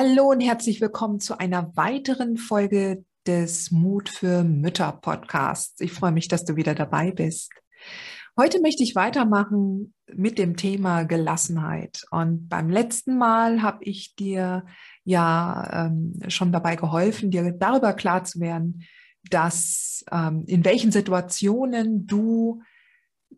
Hallo und herzlich willkommen zu einer weiteren Folge des Mut für Mütter Podcasts. Ich freue mich, dass du wieder dabei bist. Heute möchte ich weitermachen mit dem Thema Gelassenheit. Und beim letzten Mal habe ich dir ja ähm, schon dabei geholfen, dir darüber klar zu werden, dass ähm, in welchen Situationen du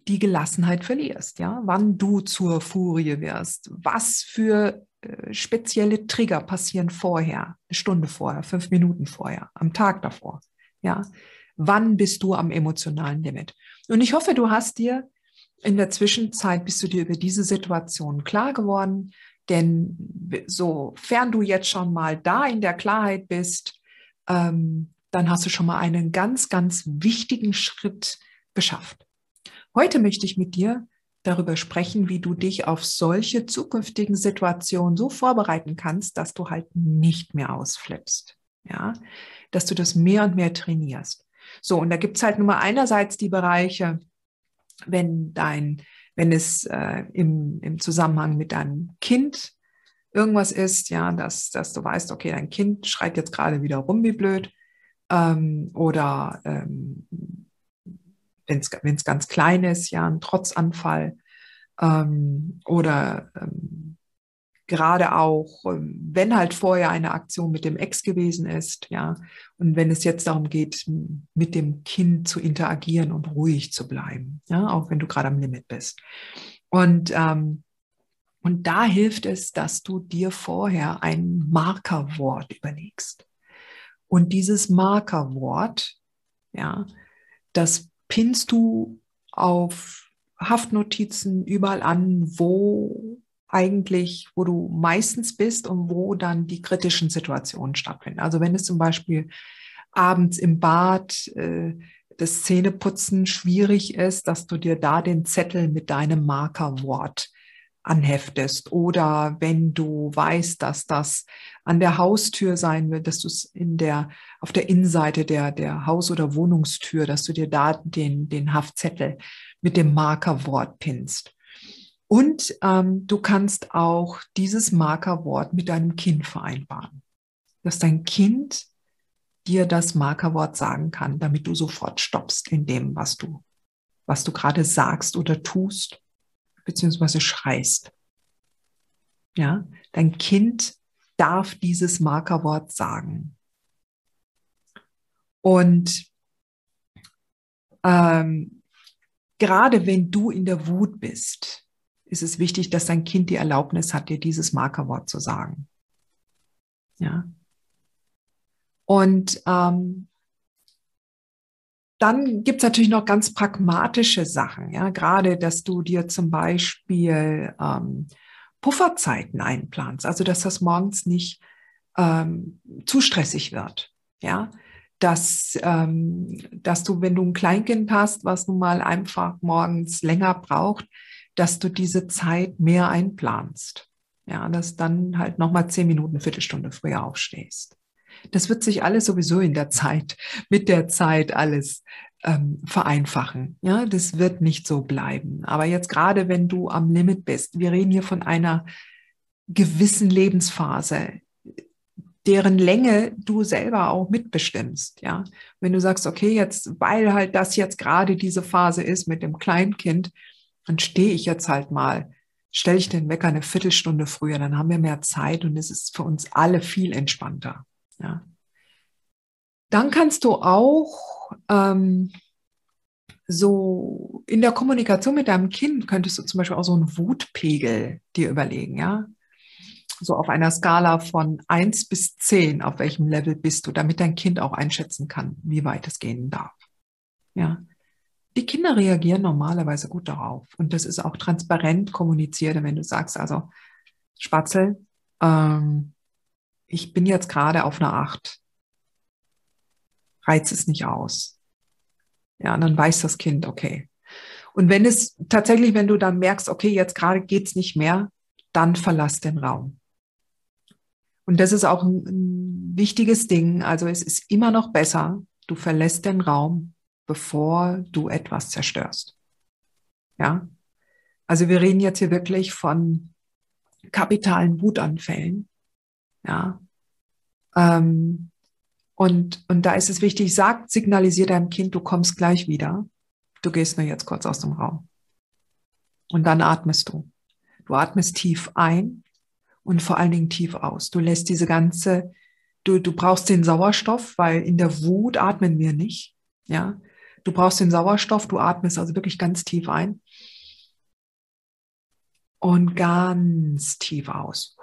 die Gelassenheit verlierst, ja, wann du zur Furie wirst, was für spezielle Trigger passieren vorher, eine Stunde vorher, fünf Minuten vorher, am Tag davor. Ja, wann bist du am emotionalen Limit? Und ich hoffe, du hast dir in der Zwischenzeit bist du dir über diese Situation klar geworden, denn sofern du jetzt schon mal da in der Klarheit bist, ähm, dann hast du schon mal einen ganz, ganz wichtigen Schritt geschafft. Heute möchte ich mit dir darüber sprechen, wie du dich auf solche zukünftigen Situationen so vorbereiten kannst, dass du halt nicht mehr ausflippst. Ja, dass du das mehr und mehr trainierst. So, und da gibt's halt nur mal einerseits die Bereiche, wenn dein, wenn es äh, im, im Zusammenhang mit deinem Kind irgendwas ist, ja, dass, dass du weißt, okay, dein Kind schreit jetzt gerade wieder rum wie blöd, ähm, oder ähm, wenn es ganz klein ist, ja, ein Trotzanfall ähm, oder ähm, gerade auch, wenn halt vorher eine Aktion mit dem Ex gewesen ist, ja, und wenn es jetzt darum geht, mit dem Kind zu interagieren und ruhig zu bleiben, ja, auch wenn du gerade am Limit bist. Und ähm, und da hilft es, dass du dir vorher ein Markerwort überlegst. Und dieses Markerwort, ja, das pinnst du auf Haftnotizen überall an, wo eigentlich, wo du meistens bist und wo dann die kritischen Situationen stattfinden. Also wenn es zum Beispiel abends im Bad äh, das Zähneputzen schwierig ist, dass du dir da den Zettel mit deinem Markerwort anheftest oder wenn du weißt, dass das an der Haustür sein wird, dass du es in der auf der Innenseite der der Haus- oder Wohnungstür, dass du dir da den den Haftzettel mit dem Markerwort pinnst. Und ähm, du kannst auch dieses Markerwort mit deinem Kind vereinbaren, dass dein Kind dir das Markerwort sagen kann, damit du sofort stoppst in dem, was du was du gerade sagst oder tust beziehungsweise schreist. Ja, dein Kind darf dieses Markerwort sagen. Und ähm, gerade wenn du in der Wut bist, ist es wichtig, dass dein Kind die Erlaubnis hat, dir dieses Markerwort zu sagen. Ja. Und ähm, dann gibt es natürlich noch ganz pragmatische Sachen, ja, gerade, dass du dir zum Beispiel ähm, Pufferzeiten einplanst, also dass das morgens nicht ähm, zu stressig wird, ja, dass, ähm, dass du, wenn du ein Kleinkind hast, was nun mal einfach morgens länger braucht, dass du diese Zeit mehr einplanst, ja, dass dann halt nochmal zehn Minuten, eine Viertelstunde früher aufstehst. Das wird sich alles sowieso in der Zeit, mit der Zeit alles ähm, vereinfachen. Ja, das wird nicht so bleiben. Aber jetzt gerade, wenn du am Limit bist, wir reden hier von einer gewissen Lebensphase, deren Länge du selber auch mitbestimmst. Ja, wenn du sagst, okay, jetzt, weil halt das jetzt gerade diese Phase ist mit dem Kleinkind, dann stehe ich jetzt halt mal stelle ich den Wecker eine Viertelstunde früher, dann haben wir mehr Zeit und es ist für uns alle viel entspannter. Ja. Dann kannst du auch ähm, so in der Kommunikation mit deinem Kind könntest du zum Beispiel auch so einen Wutpegel dir überlegen, ja. so auf einer Skala von eins bis zehn, auf welchem Level bist du, damit dein Kind auch einschätzen kann, wie weit es gehen darf. Ja. Die Kinder reagieren normalerweise gut darauf. Und das ist auch transparent kommuniziert, wenn du sagst, also, Spatzel, ähm, ich bin jetzt gerade auf einer acht. Reiz es nicht aus. Ja, und dann weiß das Kind, okay. Und wenn es tatsächlich, wenn du dann merkst, okay, jetzt gerade geht's nicht mehr, dann verlass den Raum. Und das ist auch ein, ein wichtiges Ding. Also es ist immer noch besser, du verlässt den Raum, bevor du etwas zerstörst. Ja. Also wir reden jetzt hier wirklich von kapitalen Wutanfällen. Ja. Ähm, und, und da ist es wichtig, sag, signalisier deinem Kind, du kommst gleich wieder. Du gehst nur jetzt kurz aus dem Raum. Und dann atmest du. Du atmest tief ein und vor allen Dingen tief aus. Du lässt diese ganze, du, du brauchst den Sauerstoff, weil in der Wut atmen wir nicht. Ja, du brauchst den Sauerstoff, du atmest also wirklich ganz tief ein und ganz tief aus.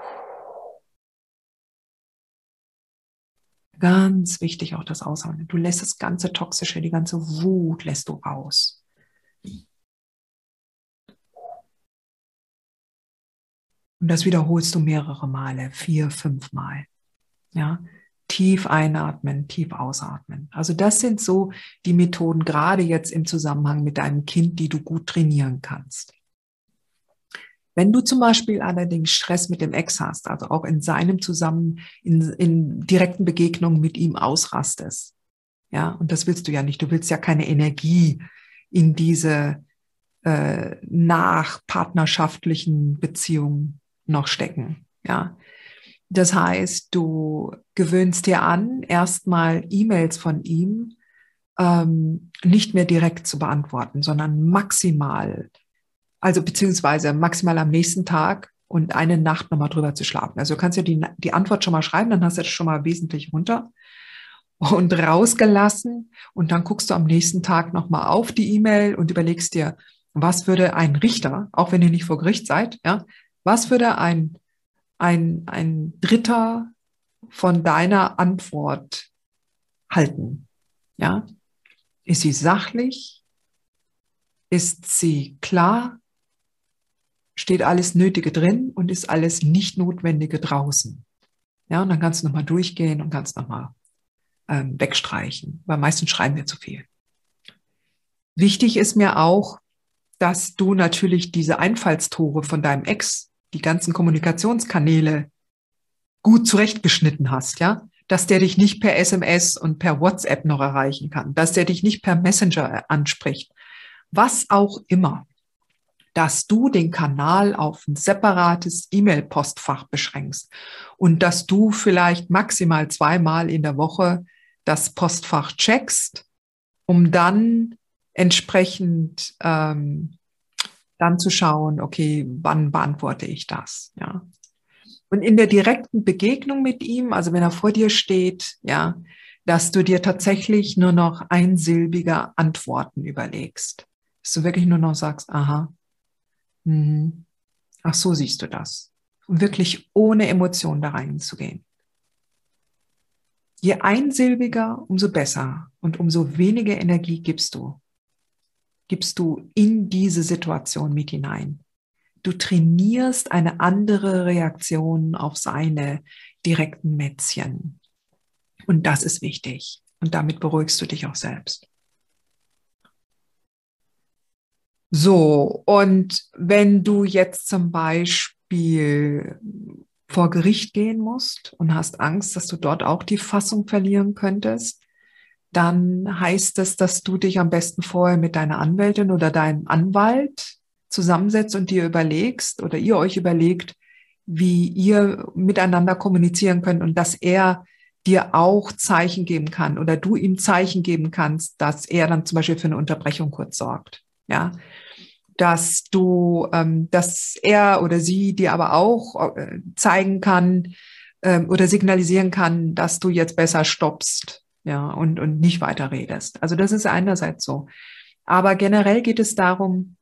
Ganz wichtig auch das Ausatmen. Du lässt das ganze Toxische, die ganze Wut lässt du raus. Und das wiederholst du mehrere Male, vier, fünf Mal. Ja, tief einatmen, tief ausatmen. Also das sind so die Methoden, gerade jetzt im Zusammenhang mit deinem Kind, die du gut trainieren kannst. Wenn du zum Beispiel allerdings Stress mit dem Ex hast, also auch in seinem Zusammen, in, in direkten Begegnungen mit ihm ausrastest, ja, und das willst du ja nicht. Du willst ja keine Energie in diese äh, nachpartnerschaftlichen Beziehungen noch stecken. Ja. Das heißt, du gewöhnst dir an, erstmal E-Mails von ihm ähm, nicht mehr direkt zu beantworten, sondern maximal, also beziehungsweise maximal am nächsten Tag und eine Nacht nochmal drüber zu schlafen. Also du kannst ja die, die Antwort schon mal schreiben, dann hast du das schon mal wesentlich runter und rausgelassen und dann guckst du am nächsten Tag nochmal auf die E-Mail und überlegst dir, was würde ein Richter, auch wenn ihr nicht vor Gericht seid, ja, was würde ein, ein, ein Dritter von deiner Antwort halten? Ja? Ist sie sachlich? Ist sie klar? Steht alles Nötige drin und ist alles nicht Notwendige draußen? Ja, und dann kannst du nochmal durchgehen und kannst nochmal ähm, wegstreichen, weil meistens schreiben wir zu viel. Wichtig ist mir auch, dass du natürlich diese Einfallstore von deinem Ex die ganzen Kommunikationskanäle gut zurechtgeschnitten hast, ja, dass der dich nicht per SMS und per WhatsApp noch erreichen kann, dass der dich nicht per Messenger anspricht, was auch immer, dass du den Kanal auf ein separates E-Mail-Postfach beschränkst und dass du vielleicht maximal zweimal in der Woche das Postfach checkst, um dann entsprechend ähm, dann zu schauen, okay, wann beantworte ich das, ja. Und in der direkten Begegnung mit ihm, also wenn er vor dir steht, ja, dass du dir tatsächlich nur noch einsilbige Antworten überlegst. Dass du wirklich nur noch sagst, aha, mh, ach so siehst du das. Und wirklich ohne Emotion da reinzugehen. Je einsilbiger, umso besser und umso weniger Energie gibst du gibst du in diese Situation mit hinein. Du trainierst eine andere Reaktion auf seine direkten Mätzchen. Und das ist wichtig. Und damit beruhigst du dich auch selbst. So, und wenn du jetzt zum Beispiel vor Gericht gehen musst und hast Angst, dass du dort auch die Fassung verlieren könntest, dann heißt es, dass du dich am besten vorher mit deiner Anwältin oder deinem Anwalt zusammensetzt und dir überlegst oder ihr euch überlegt, wie ihr miteinander kommunizieren könnt und dass er dir auch Zeichen geben kann oder du ihm Zeichen geben kannst, dass er dann zum Beispiel für eine Unterbrechung kurz sorgt. Ja, dass du, ähm, dass er oder sie dir aber auch äh, zeigen kann ähm, oder signalisieren kann, dass du jetzt besser stoppst ja, und, und nicht weiter redest. Also das ist einerseits so. Aber generell geht es darum,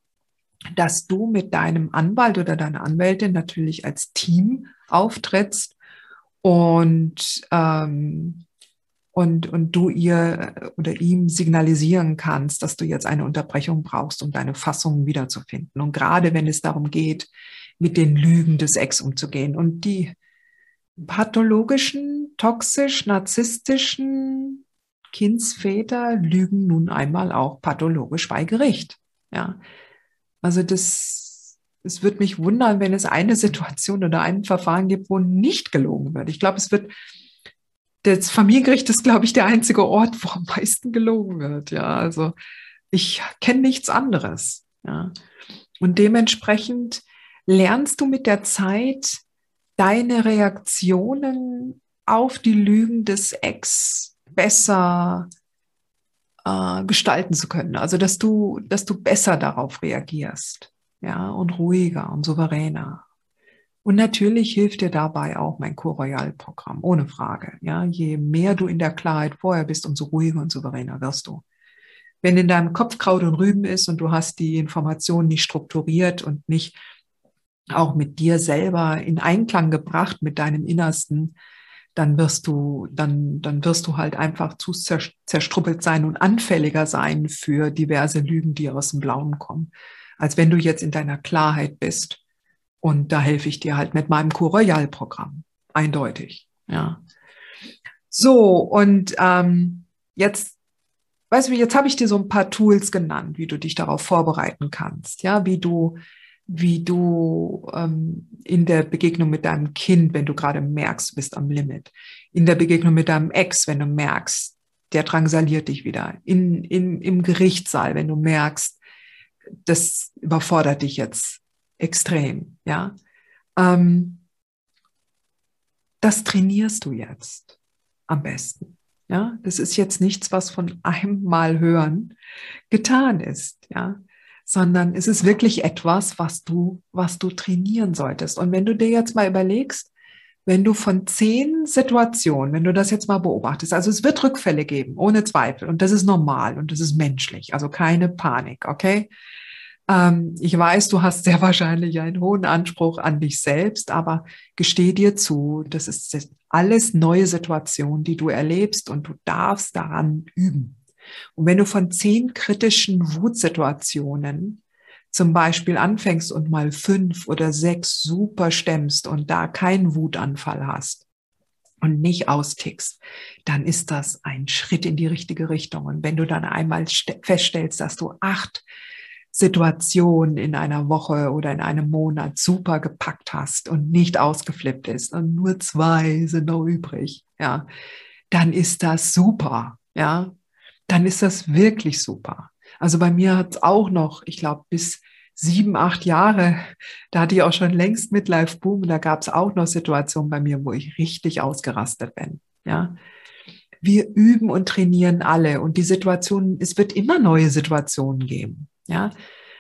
dass du mit deinem Anwalt oder deiner Anwältin natürlich als Team auftrittst und, ähm, und, und du ihr oder ihm signalisieren kannst, dass du jetzt eine Unterbrechung brauchst, um deine Fassung wiederzufinden. Und gerade wenn es darum geht, mit den Lügen des Ex umzugehen und die pathologischen, toxisch, narzisstischen Kindsväter lügen nun einmal auch pathologisch bei Gericht. Ja, also das, es wird mich wundern, wenn es eine Situation oder ein Verfahren gibt, wo nicht gelogen wird. Ich glaube, es wird, das Familiengericht ist, glaube ich, der einzige Ort, wo am meisten gelogen wird. Ja, also ich kenne nichts anderes. Ja, und dementsprechend lernst du mit der Zeit deine Reaktionen auf die Lügen des Ex besser äh, gestalten zu können. Also dass du, dass du besser darauf reagierst, ja, und ruhiger und souveräner. Und natürlich hilft dir dabei auch mein Co-Royal-Programm, ohne Frage. Ja, je mehr du in der Klarheit vorher bist, umso ruhiger und souveräner wirst du. Wenn in deinem Kopf Kraut und Rüben ist und du hast die Informationen nicht strukturiert und nicht auch mit dir selber in Einklang gebracht, mit deinem Innersten, dann wirst du, dann, dann wirst du halt einfach zu zerstruppelt sein und anfälliger sein für diverse Lügen, die aus dem Blauen kommen. Als wenn du jetzt in deiner Klarheit bist. Und da helfe ich dir halt mit meinem Co-Royal-Programm. Eindeutig. Ja. So, und ähm, jetzt, weißt du, jetzt habe ich dir so ein paar Tools genannt, wie du dich darauf vorbereiten kannst, ja, wie du wie du ähm, in der Begegnung mit deinem Kind, wenn du gerade merkst, du bist am Limit, in der Begegnung mit deinem Ex, wenn du merkst, der drangsaliert dich wieder, in, in, im Gerichtssaal, wenn du merkst, das überfordert dich jetzt extrem, ja. Ähm, das trainierst du jetzt am besten. Ja, das ist jetzt nichts, was von einem Mal hören getan ist. Ja, sondern es ist wirklich etwas, was du, was du trainieren solltest. Und wenn du dir jetzt mal überlegst, wenn du von zehn Situationen, wenn du das jetzt mal beobachtest, also es wird Rückfälle geben, ohne Zweifel, und das ist normal und das ist menschlich, also keine Panik, okay? Ähm, ich weiß, du hast sehr wahrscheinlich einen hohen Anspruch an dich selbst, aber gesteh dir zu, das ist alles neue Situationen, die du erlebst und du darfst daran üben. Und wenn du von zehn kritischen Wutsituationen zum Beispiel anfängst und mal fünf oder sechs super stemmst und da keinen Wutanfall hast und nicht austickst, dann ist das ein Schritt in die richtige Richtung. Und wenn du dann einmal feststellst, dass du acht Situationen in einer Woche oder in einem Monat super gepackt hast und nicht ausgeflippt ist und nur zwei sind noch übrig, ja, dann ist das super, ja, dann ist das wirklich super. Also bei mir hat es auch noch, ich glaube, bis sieben, acht Jahre, da hatte ich auch schon längst Midlife Boom, da gab es auch noch Situationen bei mir, wo ich richtig ausgerastet bin. Ja, wir üben und trainieren alle und die Situationen, es wird immer neue Situationen geben. Ja,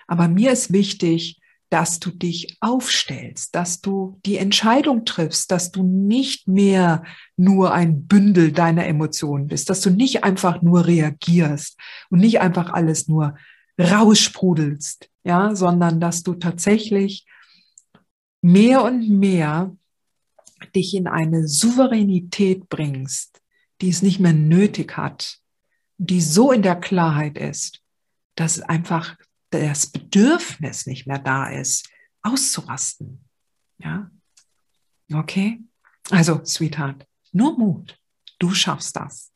aber mir ist wichtig, dass du dich aufstellst, dass du die Entscheidung triffst, dass du nicht mehr nur ein Bündel deiner Emotionen bist, dass du nicht einfach nur reagierst und nicht einfach alles nur raussprudelst, ja, sondern dass du tatsächlich mehr und mehr dich in eine Souveränität bringst, die es nicht mehr nötig hat, die so in der Klarheit ist, dass einfach das Bedürfnis nicht mehr da ist, auszurasten. Ja? Okay? Also, Sweetheart, nur Mut. Du schaffst das.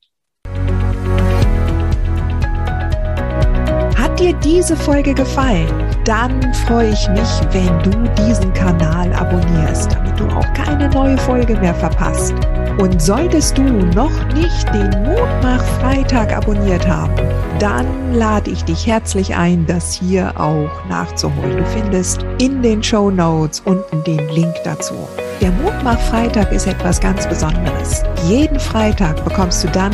Hat dir diese Folge gefallen? Dann freue ich mich, wenn du diesen Kanal abonnierst, du auch keine neue Folge mehr verpasst. Und solltest du noch nicht den Mutmach Freitag abonniert haben, dann lade ich dich herzlich ein, das hier auch nachzuholen. Du findest in den Show Notes unten den Link dazu. Der Mutmach Freitag ist etwas ganz Besonderes. Jeden Freitag bekommst du dann